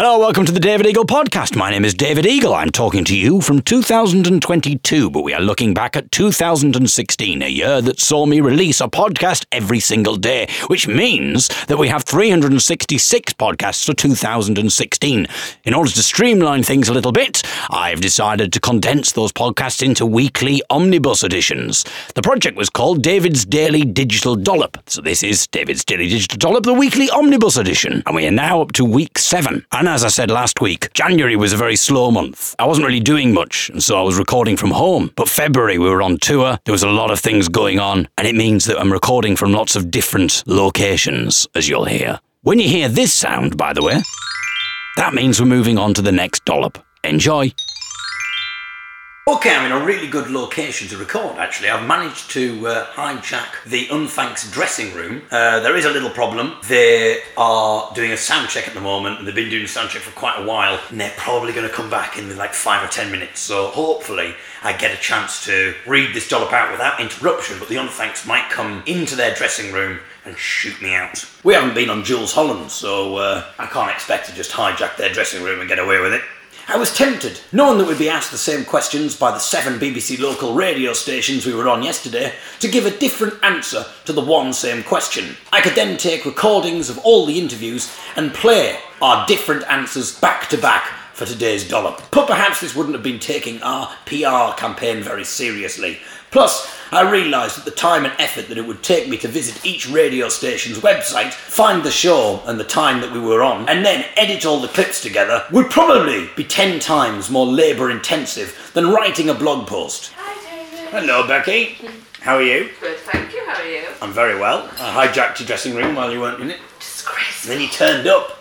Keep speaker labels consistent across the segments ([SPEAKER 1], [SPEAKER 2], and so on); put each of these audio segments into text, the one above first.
[SPEAKER 1] Hello, welcome to the David Eagle podcast. My name is David Eagle. I'm talking to you from 2022, but we are looking back at 2016, a year that saw me release a podcast every single day, which means that we have 366 podcasts for 2016. In order to streamline things a little bit, I've decided to condense those podcasts into weekly omnibus editions. The project was called David's Daily Digital Dollop. So this is David's Daily Digital Dollop, the weekly omnibus edition, and we are now up to week seven. And as I said last week, January was a very slow month. I wasn't really doing much, and so I was recording from home. But February, we were on tour, there was a lot of things going on, and it means that I'm recording from lots of different locations, as you'll hear. When you hear this sound, by the way, that means we're moving on to the next dollop. Enjoy. Okay, I'm in a really good location to record actually. I've managed to uh, hijack the Unthanks dressing room. Uh, there is a little problem. They are doing a sound check at the moment and they've been doing a sound check for quite a while and they're probably going to come back in like five or ten minutes. So hopefully I get a chance to read this dollop out without interruption, but the Unthanks might come into their dressing room and shoot me out. We haven't been on Jools Holland, so uh, I can't expect to just hijack their dressing room and get away with it. I was tempted, knowing that we'd be asked the same questions by the seven BBC local radio stations we were on yesterday, to give a different answer to the one same question. I could then take recordings of all the interviews and play our different answers back to back for today's dollop. But perhaps this wouldn't have been taking our PR campaign very seriously. Plus, I realised that the time and effort that it would take me to visit each radio station's website, find the show and the time that we were on, and then edit all the clips together would probably be 10 times more labour intensive than writing a blog post.
[SPEAKER 2] Hi, David.
[SPEAKER 1] Hello, Becky. How are you?
[SPEAKER 2] Good, thank you. How are you?
[SPEAKER 1] I'm very well. I hijacked your dressing room while you weren't in it.
[SPEAKER 2] Disgraceful.
[SPEAKER 1] And then you turned up.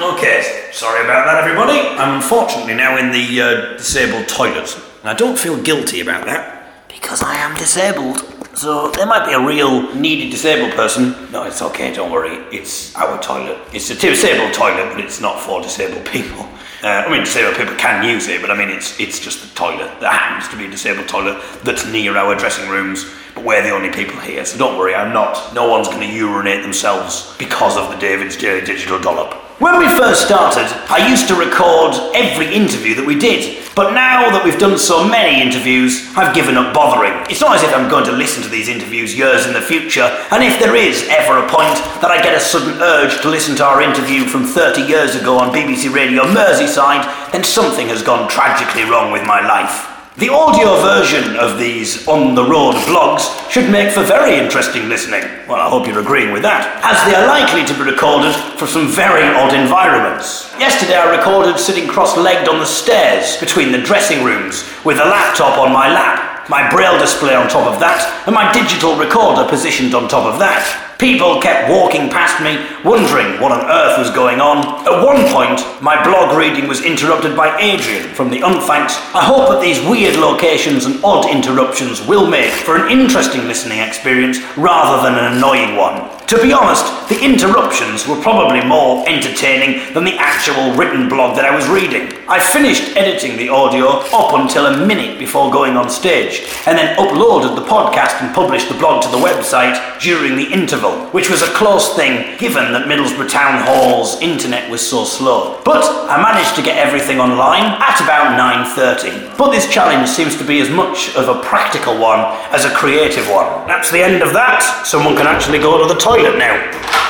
[SPEAKER 1] Okay, sorry about that, everybody. I'm unfortunately now in the uh, disabled toilet. And I don't feel guilty about that because I am disabled. So there might be a real needy disabled person. No, it's okay, don't worry. It's our toilet. It's a disabled toilet, but it's not for disabled people. Uh, I mean, disabled people can use it, but I mean, it's it's just the toilet. There happens to be a disabled toilet that's near our dressing rooms, we're the only people here. So don't worry, I'm not. No one's going to urinate themselves because of the David's Daily Digital Dollop. When we first started, I used to record every interview that we did. But now that we've done so many interviews, I've given up bothering. It's not as if I'm going to listen to these interviews years in the future, and if there is ever a point that I get a sudden urge to listen to our interview from 30 years ago on BBC Radio Merseyside, then something has gone tragically wrong with my life. The audio version of these on the road blogs should make for very interesting listening. Well, I hope you're agreeing with that, as they are likely to be recorded from some very odd environments. Yesterday I recorded sitting cross legged on the stairs between the dressing rooms with a laptop on my lap, my braille display on top of that, and my digital recorder positioned on top of that. People kept walking past me, wondering what on earth was going on. At one point, my blog reading was interrupted by Adrian from the Unthanks. I hope that these weird locations and odd interruptions will make for an interesting listening experience rather than an annoying one. To be honest, the interruptions were probably more entertaining than the actual written blog that I was reading. I finished editing the audio up until a minute before going on stage, and then uploaded the podcast and published the blog to the website during the interval, which was a close thing given that Middlesbrough Town Hall's internet was so slow. But I managed to get everything online at about 9.30. But this challenge seems to be as much of a practical one as a creative one. That's the end of that. Someone can actually go to the toilet now.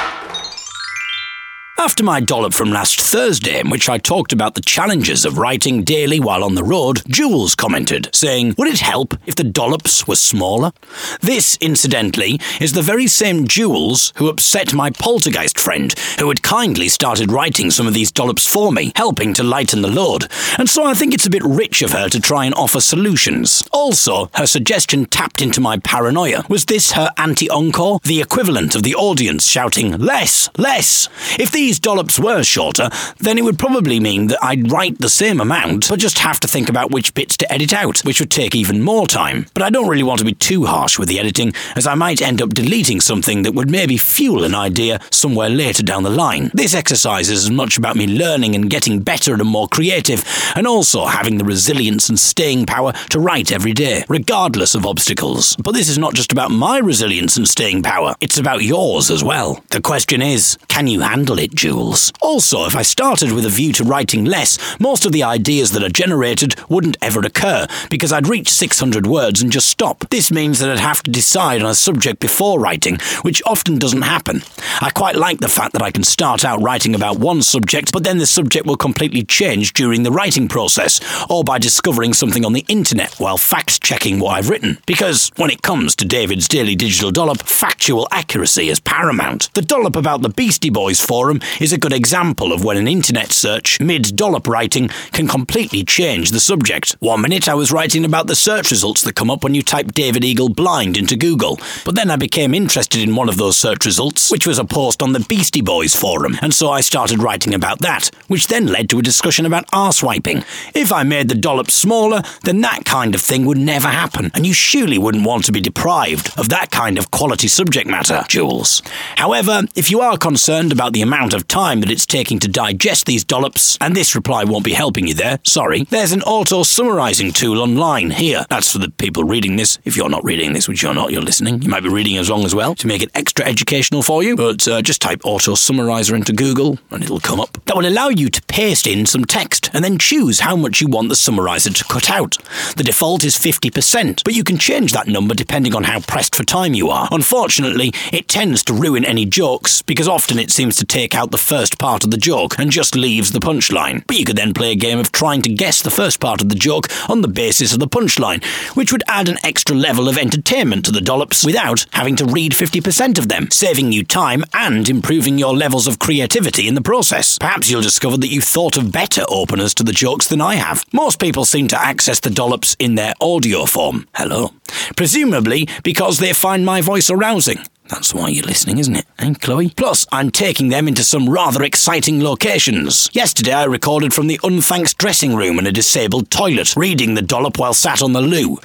[SPEAKER 1] After my dollop from last Thursday, in which I talked about the challenges of writing daily while on the road, Jules commented, saying, Would it help if the dollops were smaller? This, incidentally, is the very same Jules who upset my poltergeist friend, who had kindly started writing some of these dollops for me, helping to lighten the load. And so I think it's a bit rich of her to try and offer solutions. Also, her suggestion tapped into my paranoia. Was this her anti encore? The equivalent of the audience shouting, Less, less! If these these dollops were shorter, then it would probably mean that I'd write the same amount, but just have to think about which bits to edit out, which would take even more time. But I don't really want to be too harsh with the editing, as I might end up deleting something that would maybe fuel an idea somewhere later down the line. This exercise is as much about me learning and getting better and more creative, and also having the resilience and staying power to write every day, regardless of obstacles. But this is not just about my resilience and staying power, it's about yours as well. The question is, can you handle it, Jules? Also, if I started with a view to writing less, most of the ideas that are generated wouldn't ever occur, because I'd reach 600 words and just stop. This means that I'd have to decide on a subject before writing, which often doesn't happen. I quite like the fact that I can start out writing about one subject, but then the subject will completely change during the writing process, or by discovering something on the internet while fact checking what I've written. Because when it comes to David's Daily Digital Dollop, factual accuracy is paramount. The dollop about the Beastie Boys forum is a good example of when an internet search, mid dollop writing, can completely change the subject. One minute I was writing about the search results that come up when you type David Eagle blind into Google, but then I became interested in one of those search results, which was a post on the Beastie Boys forum, and so I started writing about that, which then led to a discussion about arse wiping. If I made the dollop smaller, then that kind of thing would never happen, and you surely wouldn't want to be deprived of that kind of quality subject matter, Jules. However, if you are concerned about the amount of time that it's taking to digest these dollops, and this reply won't be helping you there, sorry, there's an auto summarizing tool online here. That's for the people reading this. If you're not reading this, which you're not, you're listening, you might be reading as long as well to make it extra educational for you. But uh, just type auto summarizer into Google and it'll come up. That will allow you to paste in some text and then choose how much you want the summarizer to cut out. The default is 50%, but you can change that number depending on how pressed for time you are. Unfortunately, it tends to ruin any jokes because often it seems to take out the first part of the joke and just leaves the punchline. But you could then play a game of trying to guess the first part of the joke on the basis of the punchline, which would add an extra level of entertainment to the dollops without having to read 50% of them, saving you time and improving your levels of creativity in the process. Perhaps you'll discover that you've thought of better openers to the jokes than I have. Most people seem to access the dollops in their audio form. Hello. Presumably because they find my voice arousing. That's why you're listening, isn't it? Eh, Chloe? Plus, I'm taking them into some rather exciting locations. Yesterday, I recorded from the unthanks dressing room in a disabled toilet, reading the dollop while sat on the loo.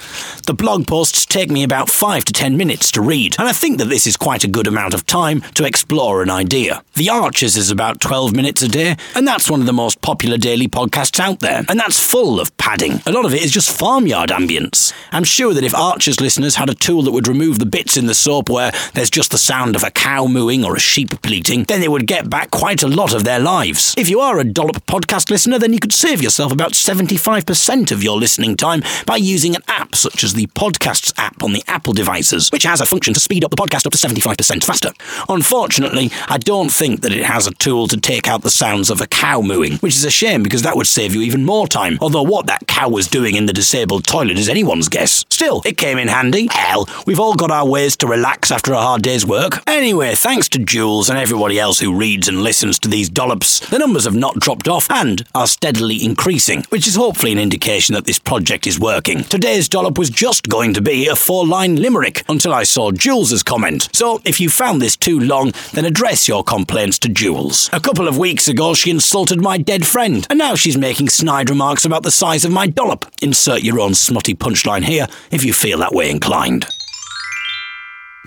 [SPEAKER 1] The blog posts take me about five to ten minutes to read, and I think that this is quite a good amount of time to explore an idea. The Archers is about 12 minutes a day, and that's one of the most popular daily podcasts out there, and that's full of padding. A lot of it is just farmyard ambience. I'm sure that if Archers listeners had a tool that would remove the bits in the soap where there's just the sound of a cow mooing or a sheep bleating, then they would get back quite a lot of their lives. If you are a Dollop podcast listener, then you could save yourself about 75% of your listening time by using an app such as the Podcasts app on the Apple devices, which has a function to speed up the podcast up to 75% faster. Unfortunately, I don't think that it has a tool to take out the sounds of a cow mooing, which is a shame because that would save you even more time. Although what that cow was doing in the disabled toilet is anyone's guess. Still, it came in handy. Hell, we've all got our ways to relax after a hard day's work. Anyway, thanks to Jules and everybody else who reads and listens to these dollops, the numbers have not dropped off and are steadily increasing, which is hopefully an indication that this project is working. Today's dollop was just going to be a four line limerick until I saw Jules's comment. So if you found this too long, then address your complaints to Jules. A couple of weeks ago, she insulted my dead friend, and now she's making snide remarks about the size of my dollop. Insert your own smutty punchline here if you feel that way inclined.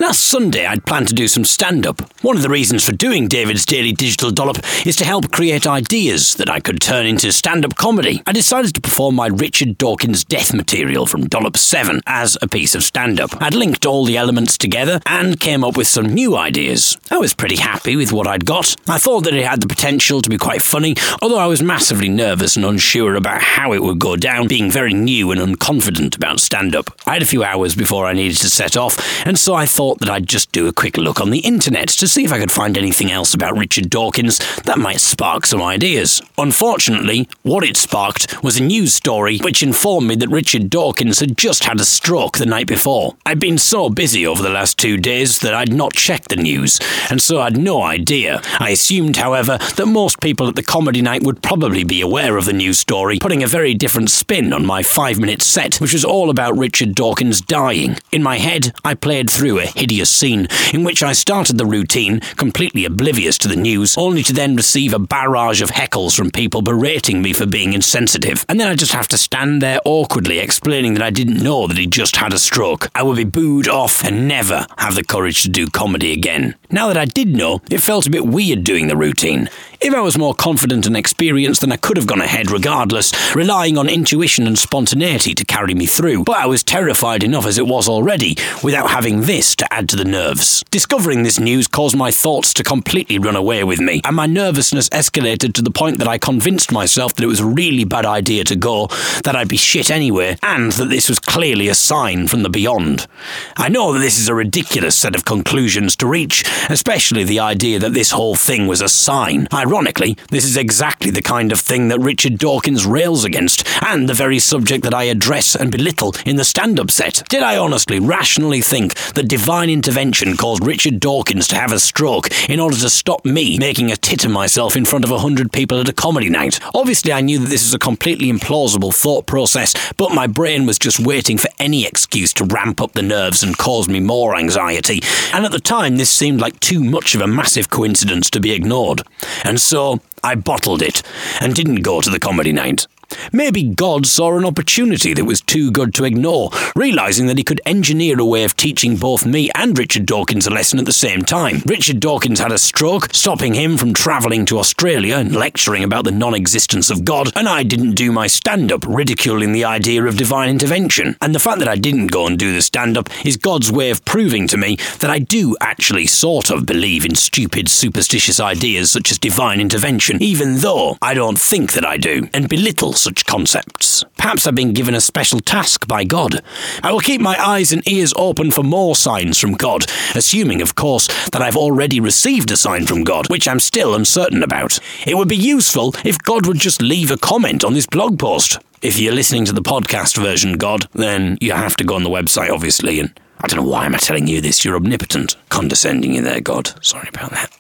[SPEAKER 1] Last Sunday, I'd planned to do some stand up. One of the reasons for doing David's Daily Digital Dollop is to help create ideas that I could turn into stand up comedy. I decided to perform my Richard Dawkins death material from Dollop 7 as a piece of stand up. I'd linked all the elements together and came up with some new ideas. I was pretty happy with what I'd got. I thought that it had the potential to be quite funny, although I was massively nervous and unsure about how it would go down, being very new and unconfident about stand up. I had a few hours before I needed to set off, and so I thought that I'd just do a quick look on the internet to see if I could find anything else about Richard Dawkins that might spark some ideas. Unfortunately, what it sparked was a news story which informed me that Richard Dawkins had just had a stroke the night before. I'd been so busy over the last two days that I'd not checked the news, and so I'd no idea. I assumed, however, that most people at the comedy night would probably be aware of the news story, putting a very different spin on my five minute set, which was all about Richard Dawkins dying. In my head, I played through a hideous scene in which I started the routine, completely oblivious to the news, only to then receive a barrage of heckles from people berating me for being insensitive. And then I just have to stand there awkwardly explaining that I didn't know that he'd just had a stroke. I would be booed off and never have the courage to do comedy again. Now that I did know, it felt a bit weird doing the routine. If I was more confident and experienced, then I could have gone ahead regardless, relying on intuition and spontaneity to carry me through. But I was terrified enough as it was already, without having this to add to the nerves. Discovering this news caused my thoughts to completely run away with me, and my nervousness escalated to the point that I convinced myself that it was a really bad idea to go, that I'd be shit anyway, and that this was clearly a sign from the beyond. I know that this is a ridiculous set of conclusions to reach, especially the idea that this whole thing was a sign. Ironically, this is exactly the kind of thing that Richard Dawkins rails against, and the very subject that I address and belittle in the stand up set. Did I honestly, rationally think that divine intervention caused Richard Dawkins to have a stroke in order to stop me making a tit of myself in front of a hundred people at a comedy night? Obviously, I knew that this was a completely implausible thought process, but my brain was just waiting for any excuse to ramp up the nerves and cause me more anxiety. And at the time, this seemed like too much of a massive coincidence to be ignored. And so I bottled it and didn't go to the comedy night. Maybe God saw an opportunity that was too good to ignore, realizing that he could engineer a way of teaching both me and Richard Dawkins a lesson at the same time. Richard Dawkins had a stroke, stopping him from travelling to Australia and lecturing about the non existence of God, and I didn't do my stand up, ridiculing the idea of divine intervention. And the fact that I didn't go and do the stand up is God's way of proving to me that I do actually sort of believe in stupid, superstitious ideas such as divine intervention, even though I don't think that I do, and belittle such concepts. Perhaps I've been given a special task by God. I will keep my eyes and ears open for more signs from God, assuming, of course, that I've already received a sign from God, which I'm still uncertain about. It would be useful if God would just leave a comment on this blog post. If you're listening to the podcast version, God, then you have to go on the website, obviously, and I don't know why am I telling you this. You're omnipotent. Condescending you there, God. Sorry about that.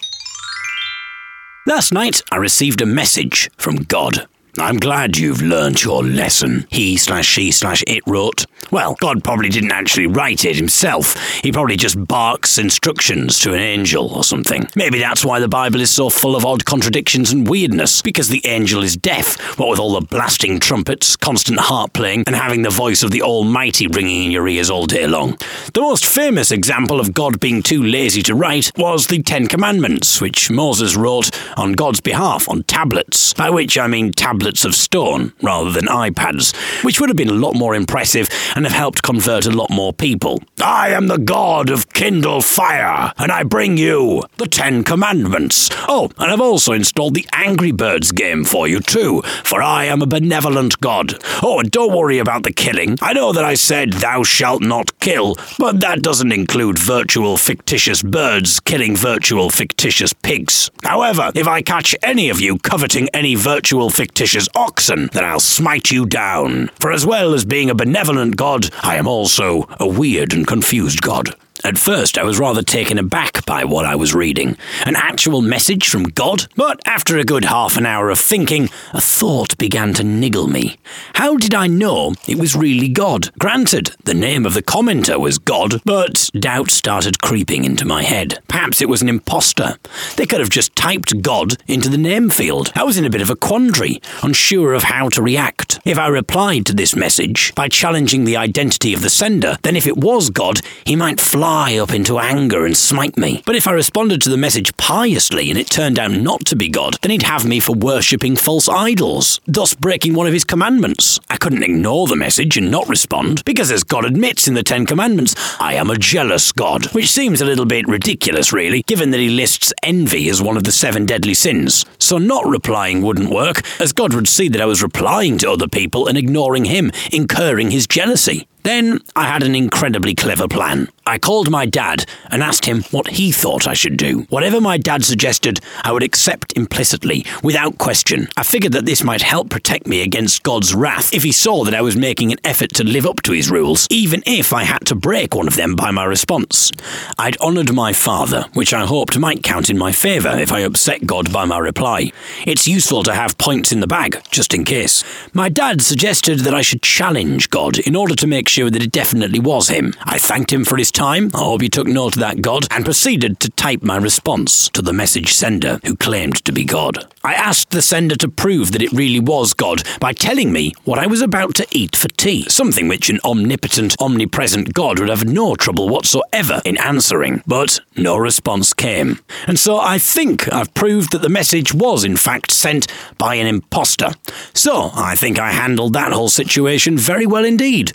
[SPEAKER 1] Last night, I received a message from God. I'm glad you've learnt your lesson, he slash she slash it wrote. Well, God probably didn't actually write it himself. He probably just barks instructions to an angel or something. Maybe that's why the Bible is so full of odd contradictions and weirdness, because the angel is deaf, what with all the blasting trumpets, constant harp playing, and having the voice of the Almighty ringing in your ears all day long. The most famous example of God being too lazy to write was the Ten Commandments, which Moses wrote on God's behalf on tablets, by which I mean tablets tablets of stone rather than iPads, which would have been a lot more impressive and have helped convert a lot more people. I am the God of Kindle Fire, and I bring you the Ten Commandments. Oh, and I've also installed the Angry Birds game for you too, for I am a benevolent God. Oh, and don't worry about the killing. I know that I said thou shalt not kill, but that doesn't include virtual fictitious birds killing virtual fictitious pigs. However, if I catch any of you coveting any virtual fictitious oxen, then I'll smite you down. For as well as being a benevolent god, I am also a weird and confused god. At first, I was rather taken aback by what I was reading. An actual message from God? But after a good half an hour of thinking, a thought began to niggle me. How did I know it was really God? Granted, the name of the commenter was God, but doubt started creeping into my head. Perhaps it was an impostor. They could have just typed God into the name field. I was in a bit of a quandary, unsure of how to react. If I replied to this message by challenging the identity of the sender, then if it was God, he might fly fly up into anger and smite me. But if I responded to the message piously and it turned out not to be God, then he'd have me for worshipping false idols, thus breaking one of his commandments. I couldn't ignore the message and not respond, because as God admits in the Ten Commandments, I am a jealous God, which seems a little bit ridiculous, really, given that he lists envy as one of the seven deadly sins. So not replying wouldn't work, as God would see that I was replying to other people and ignoring him, incurring his jealousy. Then I had an incredibly clever plan. I called my dad and asked him what he thought I should do. Whatever my dad suggested, I would accept implicitly, without question. I figured that this might help protect me against God's wrath if he saw that I was making an effort to live up to his rules, even if I had to break one of them by my response. I'd honoured my father, which I hoped might count in my favour if I upset God by my reply. It's useful to have points in the bag, just in case. My dad suggested that I should challenge God in order to make
[SPEAKER 3] sure that it definitely was him. I thanked him for his time, I hope he took note of that God, and proceeded to type my response to the message sender who claimed to be God. I asked the sender to prove that it really was God by telling me what I was about to eat for tea, something which an omnipotent, omnipresent God would have no trouble whatsoever in answering. But no response came. And so I think I've proved that the message was in fact sent by an imposter. So I think I handled that whole situation very well indeed.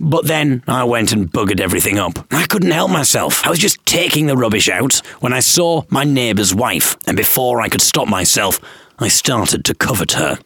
[SPEAKER 3] But then I went and buggered everything up. I couldn't help myself. I was just taking the rubbish out when I saw my neighbour's wife, and before I could stop myself, I started to covet her.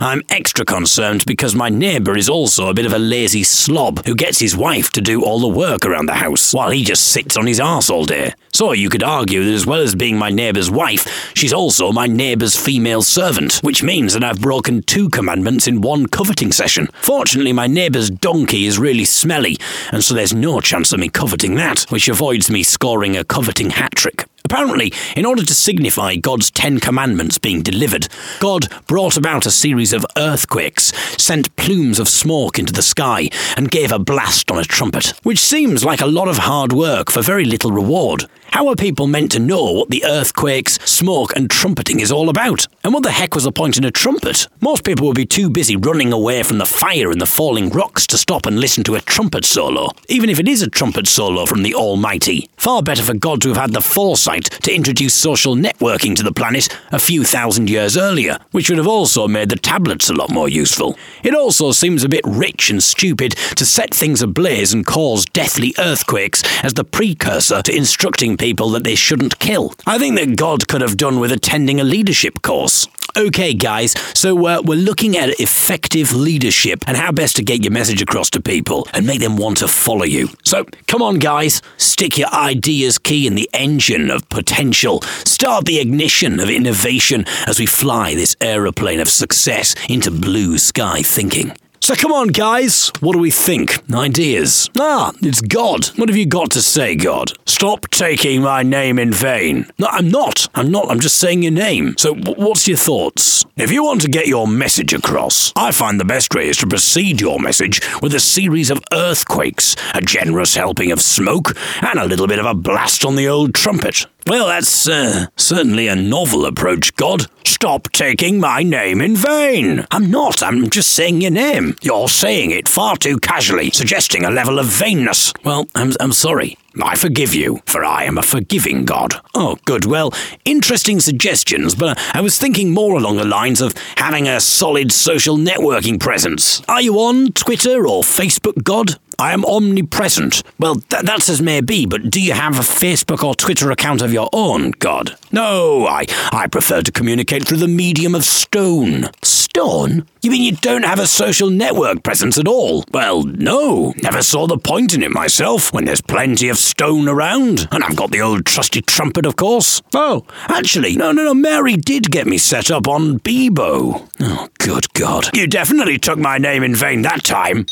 [SPEAKER 3] I'm extra concerned because my neighbour is also a bit of a lazy slob who gets his wife to do all the work around the house while he just sits on his arse all day. So you could argue that as well as being my neighbour's wife, she's also my neighbour's female servant, which means that I've broken two commandments in one coveting session. Fortunately, my neighbour's donkey is really smelly, and so there's no chance of me coveting that, which avoids me scoring a coveting hat trick. Apparently, in order to signify God's Ten Commandments being delivered, God brought about a series of earthquakes, sent plumes of smoke into the sky, and gave a blast on a trumpet, which seems like a lot of hard work for very little reward. How are people meant to know what the earthquakes, smoke, and trumpeting is all about? And what the heck was the point in a trumpet? Most people would be too busy running away from the fire and the falling rocks to stop and listen to a trumpet solo, even if it is a trumpet solo from the Almighty. Far better for God to have had the foresight to introduce social networking to the planet a few thousand years earlier, which would have also made the tablets a lot more useful. It also seems a bit rich and stupid to set things ablaze and cause deathly earthquakes as the precursor to instructing people that they shouldn't kill. I think that God could have done with attending a leadership course. Okay, guys, so uh, we're looking at effective leadership and how best to get your message across to people and make them want to follow you. So, come on, guys, stick your ideas key in the engine of potential. Start the ignition of innovation as we fly this aeroplane of success into blue sky thinking. So come on, guys. What do we think? Ideas. Ah, it's God. What have you got to say, God? Stop taking my name in vain. No, I'm not. I'm not. I'm just saying your name. So what's your thoughts? If you want to get your message across, I find the best way is to precede your message with a series of earthquakes, a generous helping of smoke, and a little bit of a blast on the old trumpet. Well, that's uh, certainly a novel approach, God. Stop taking my name in vain. I'm not. I'm just saying your name. You're saying it far too casually, suggesting a level of vainness. Well, I'm, I'm sorry. I forgive you, for I am a forgiving God. Oh, good. Well, interesting suggestions, but I was thinking more along the lines of having a solid social networking presence. Are you on Twitter or Facebook, God? I am omnipresent. Well, th- that's as may be, but do you have a Facebook or Twitter account of your own, God? No, I, I prefer to communicate through the medium of stone. Stone? You mean you don't have a social network presence at all? Well, no. Never saw the point in it myself when there's plenty of stone around. And I've got the old trusty trumpet, of course. Oh, actually, no, no, no. Mary did get me set up on Bebo. Oh, good God. You definitely took my name in vain that time.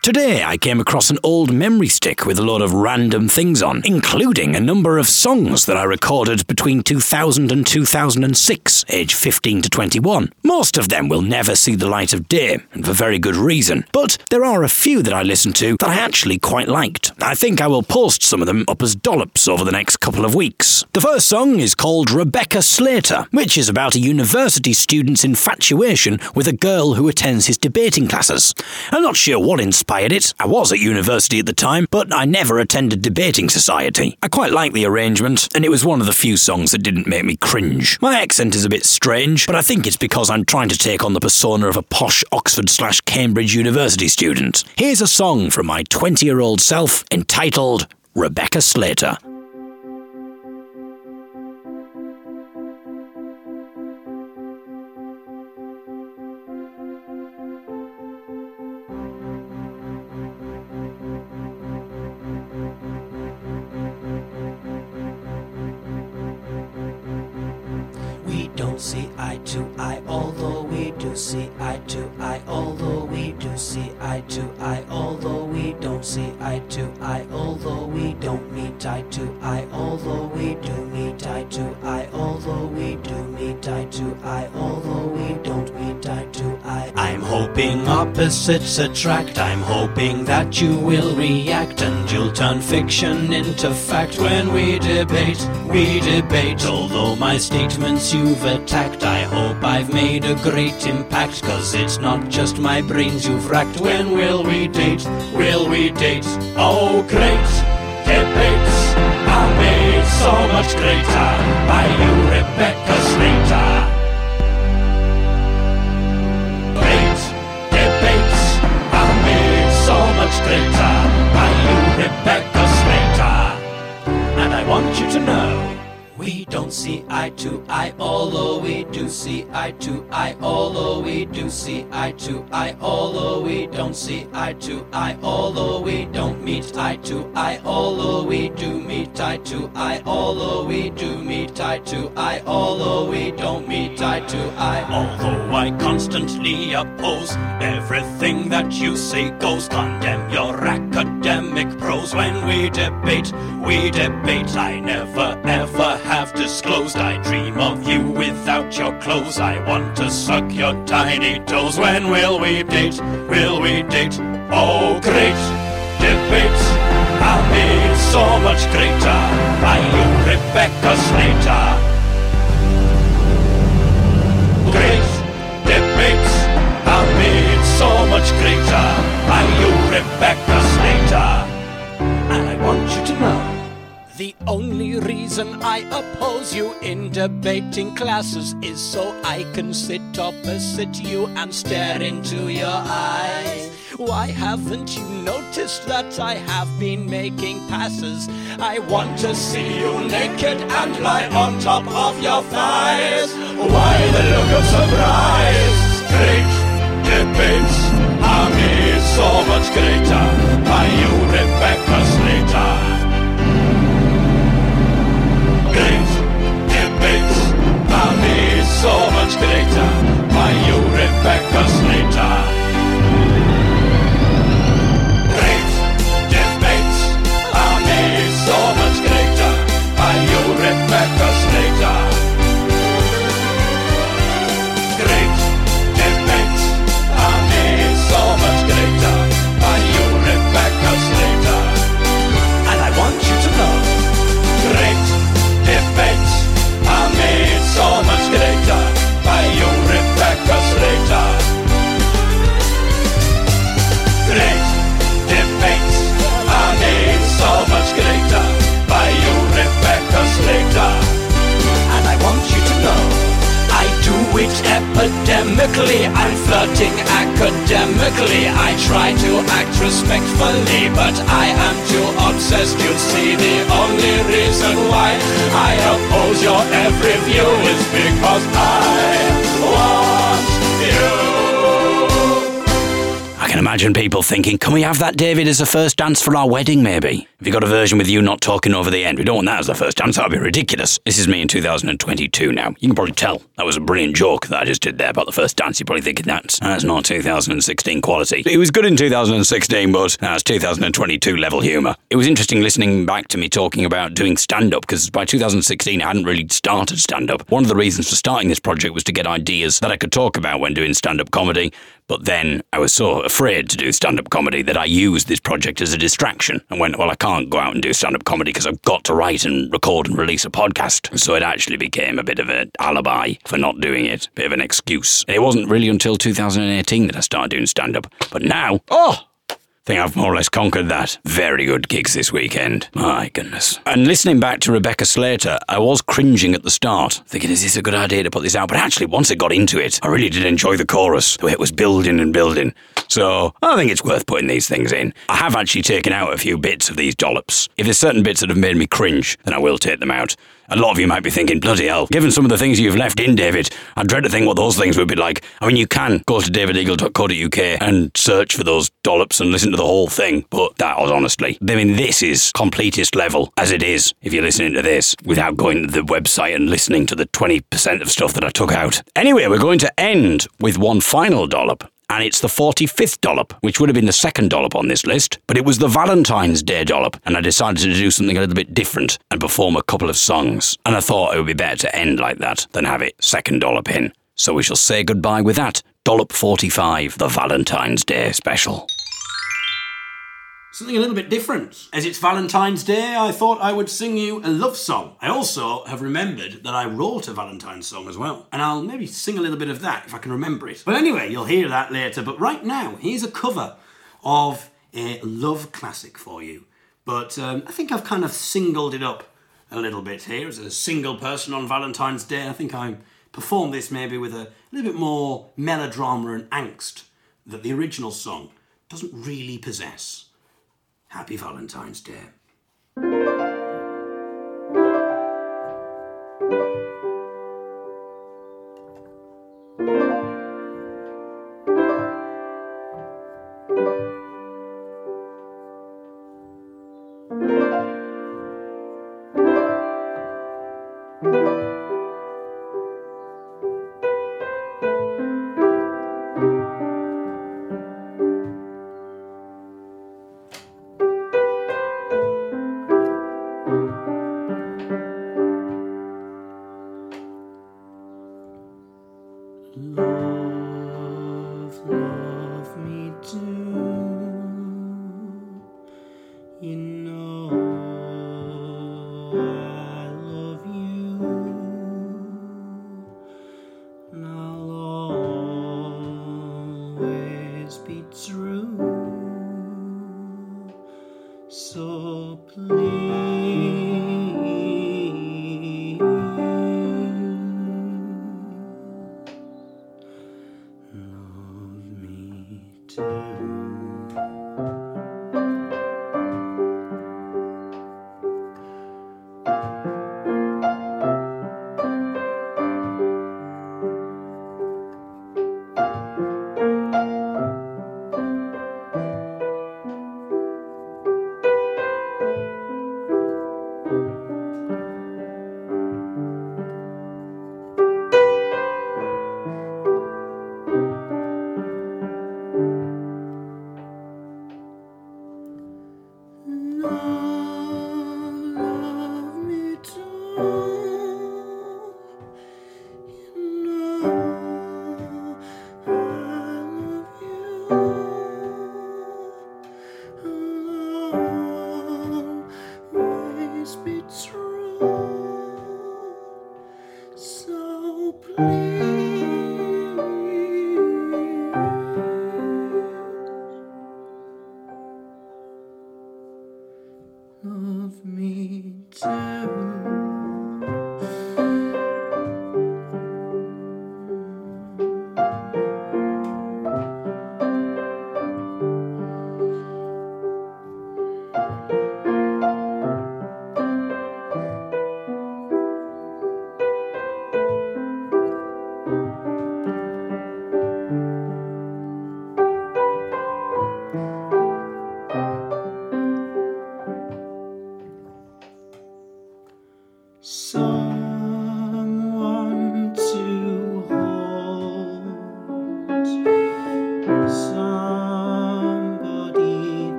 [SPEAKER 3] Today, I came across an old memory stick with a lot of random things on, including a number of songs that I recorded between 2000 and 2006, age 15 to 21. Most of them will never see the light of day, and for very good reason. But there are a few that I listened to that I actually quite liked. I think I will post some of them up as dollops over the next couple of weeks. The first song is called Rebecca Slater, which is about a university student's infatuation with a girl who attends his debating classes. I'm not sure what inspired it. I was at university at the time, but I never attended debating society. I quite like the arrangement, and it was one of the few songs that didn't make me cringe. My accent is a bit strange, but I think it's because I'm trying to take on the persona of a posh Oxford slash Cambridge University student. Here's a song from my 20 year old self entitled Rebecca Slater.
[SPEAKER 4] See eye to eye, although see eye to eye, although we do see eye to eye, although we don't see eye to eye, although we don't meet eye to eye, although we do meet eye to eye, although we do meet eye to eye, although we don't meet eye to eye. I'm hoping opposites attract. I'm hoping that you will react and you'll turn fiction into fact when we debate. We debate, although my statements you've attacked. I hope I've made a great impact, cause it's not just my brains you've racked. When will we date? Will we date? Oh, great debates are made so much greater by you, Rebecca Slater. Great debates are made so much greater by you, Rebecca Slater. And I want you to know. We don't see eye to eye, although we do see eye to eye, although we do see eye to eye, although we don't see eye to eye, although we don't meet eye to eye, although we do meet eye to eye, although we do meet eye to eye, although we don't meet eye to eye. Although I constantly everything that you say goes, condemn your academic prose when we debate, we debate. I never ever have disclosed. I dream of you without your clothes. I want to suck your tiny toes. When will we date? Will we date? Oh, great debates are made so much greater by you, Rebecca Slater. Much greater by you, Rebecca Slater. And I want you to know. The only reason I oppose you in debating classes is so I can sit opposite you and stare into your eyes. Why haven't you noticed that I have been making passes? I want to see you naked and lie on top of your thighs. Why the look of surprise? Great debates so much greater by you, Rebecca Slater. Great debates are made so much greater by you, Rebecca Slater. Great debates so much greater Rebecca. And I want you to know I do it epidemically. I'm flirting academically. I try to act respectfully, but I am too obsessed. You see, the only reason why I oppose your every view is because I want you.
[SPEAKER 3] I can imagine people thinking, can we have that, David, as a first dance for our wedding, maybe? Have you got a version with you not talking over the end? We don't want that as the first dance, that would be ridiculous. This is me in 2022 now. You can probably tell that was a brilliant joke that I just did there about the first dance. You're probably thinking that's, that's not 2016 quality. It was good in 2016, but that's 2022 level humour. It was interesting listening back to me talking about doing stand up, because by 2016 I hadn't really started stand up. One of the reasons for starting this project was to get ideas that I could talk about when doing stand up comedy, but then I was so afraid to do stand up comedy that I used this project as a distraction and went, well, I can't go out and do stand up comedy because I've got to write and record and release a podcast. So it actually became a bit of an alibi for not doing it, a bit of an excuse. And it wasn't really until 2018 that I started doing stand up. But now, oh, think I've more or less conquered that. Very good gigs this weekend. My goodness. And listening back to Rebecca Slater, I was cringing at the start, thinking, is this a good idea to put this out? But actually, once I got into it, I really did enjoy the chorus, the way it was building and building. So I think it's worth putting these things in. I have actually taken out a few bits of these dollops. If there's certain bits that have made me cringe, then I will take them out. A lot of you might be thinking, bloody hell, given some of the things you've left in, David, I dread to think what those things would be like. I mean, you can go to davideagle.co.uk and search for those dollops and listen to the whole thing, but that was honestly, I mean, this is completest level as it is if you're listening to this without going to the website and listening to the 20% of stuff that I took out. Anyway, we're going to end with one final dollop and it's the 45th dollop, which would have been the second dollop on this list, but it was the Valentine's Day dollop, and I decided to do something a little bit different and perform a couple of songs. And I thought it would be better to end like that than have it second dollop in. So we shall say goodbye with that. Dollop 45, the Valentine's Day special.
[SPEAKER 5] Something a little bit different. As it's Valentine's Day, I thought I would sing you a love song. I also have remembered that I wrote a Valentine's song as well. And I'll maybe sing a little bit of that if I can remember it. But anyway, you'll hear that later. But right now, here's a cover of a love classic for you. But um, I think I've kind of singled it up a little bit here as a single person on Valentine's Day. I think I performed this maybe with a little bit more melodrama and angst that the original song doesn't really possess. Happy Valentine's Day.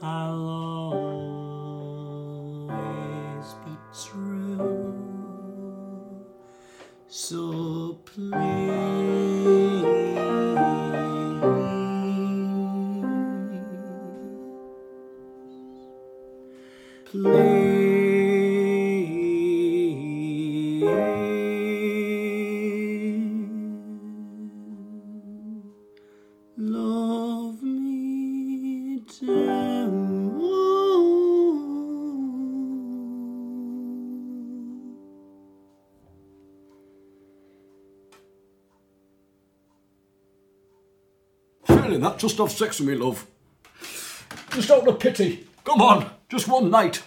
[SPEAKER 5] I'll just have sex with me, love. Just out of pity. Come on, just one night.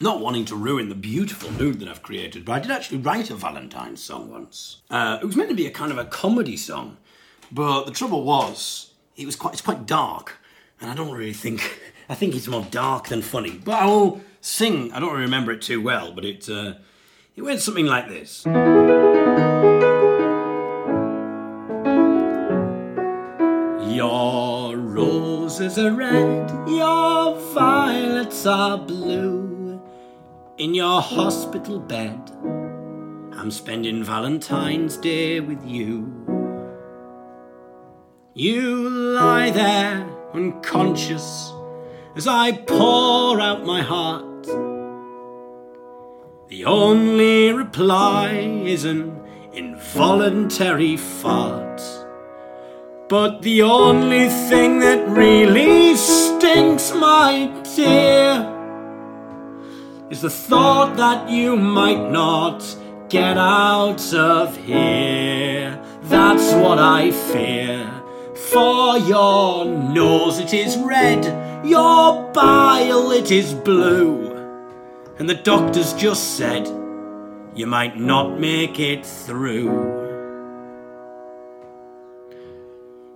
[SPEAKER 5] Not wanting to ruin the beautiful mood that I've created, but I did actually write a Valentine's song once. Uh, it was meant to be a kind of a comedy song, but the trouble was, it was quite it's quite dark, and I don't really think I think it's more dark than funny. But I will sing. I don't really remember it too well, but it uh, it went something like this. Roses are red, your violets are blue. In your hospital bed, I'm spending Valentine's Day with you. You lie there unconscious as I pour out my heart. The only reply is an involuntary fart. But the only thing that really stinks, my dear, is the thought that you might not get out of here. That's what I fear. For your nose it is red, your bile it is blue. And the doctors just said you might not make it through.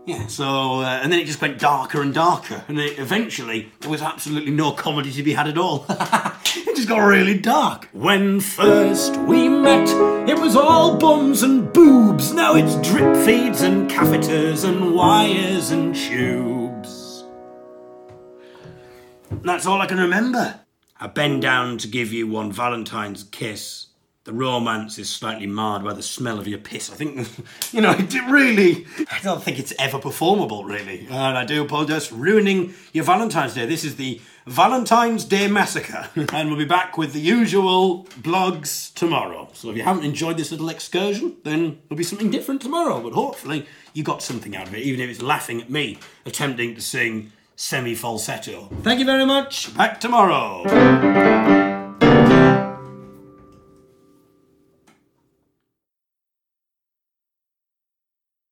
[SPEAKER 5] Yeah, so, uh, and then it just went darker and darker, and it, eventually there was absolutely no comedy to be had at all. it just got really dark. When first we met, it was all bums and boobs. Now it's drip feeds and catheters and wires and tubes. That's all I can remember. I bend down to give you one Valentine's kiss. The romance is slightly marred by the smell of your piss. I think, you know, it really, I don't think it's ever performable, really. And I do apologise for ruining your Valentine's Day. This is the Valentine's Day Massacre. and we'll be back with the usual blogs tomorrow. So if you haven't enjoyed this little excursion, then there'll be something different tomorrow. But hopefully you got something out of it, even if it's laughing at me attempting to sing semi falsetto. Thank you very much. Back tomorrow.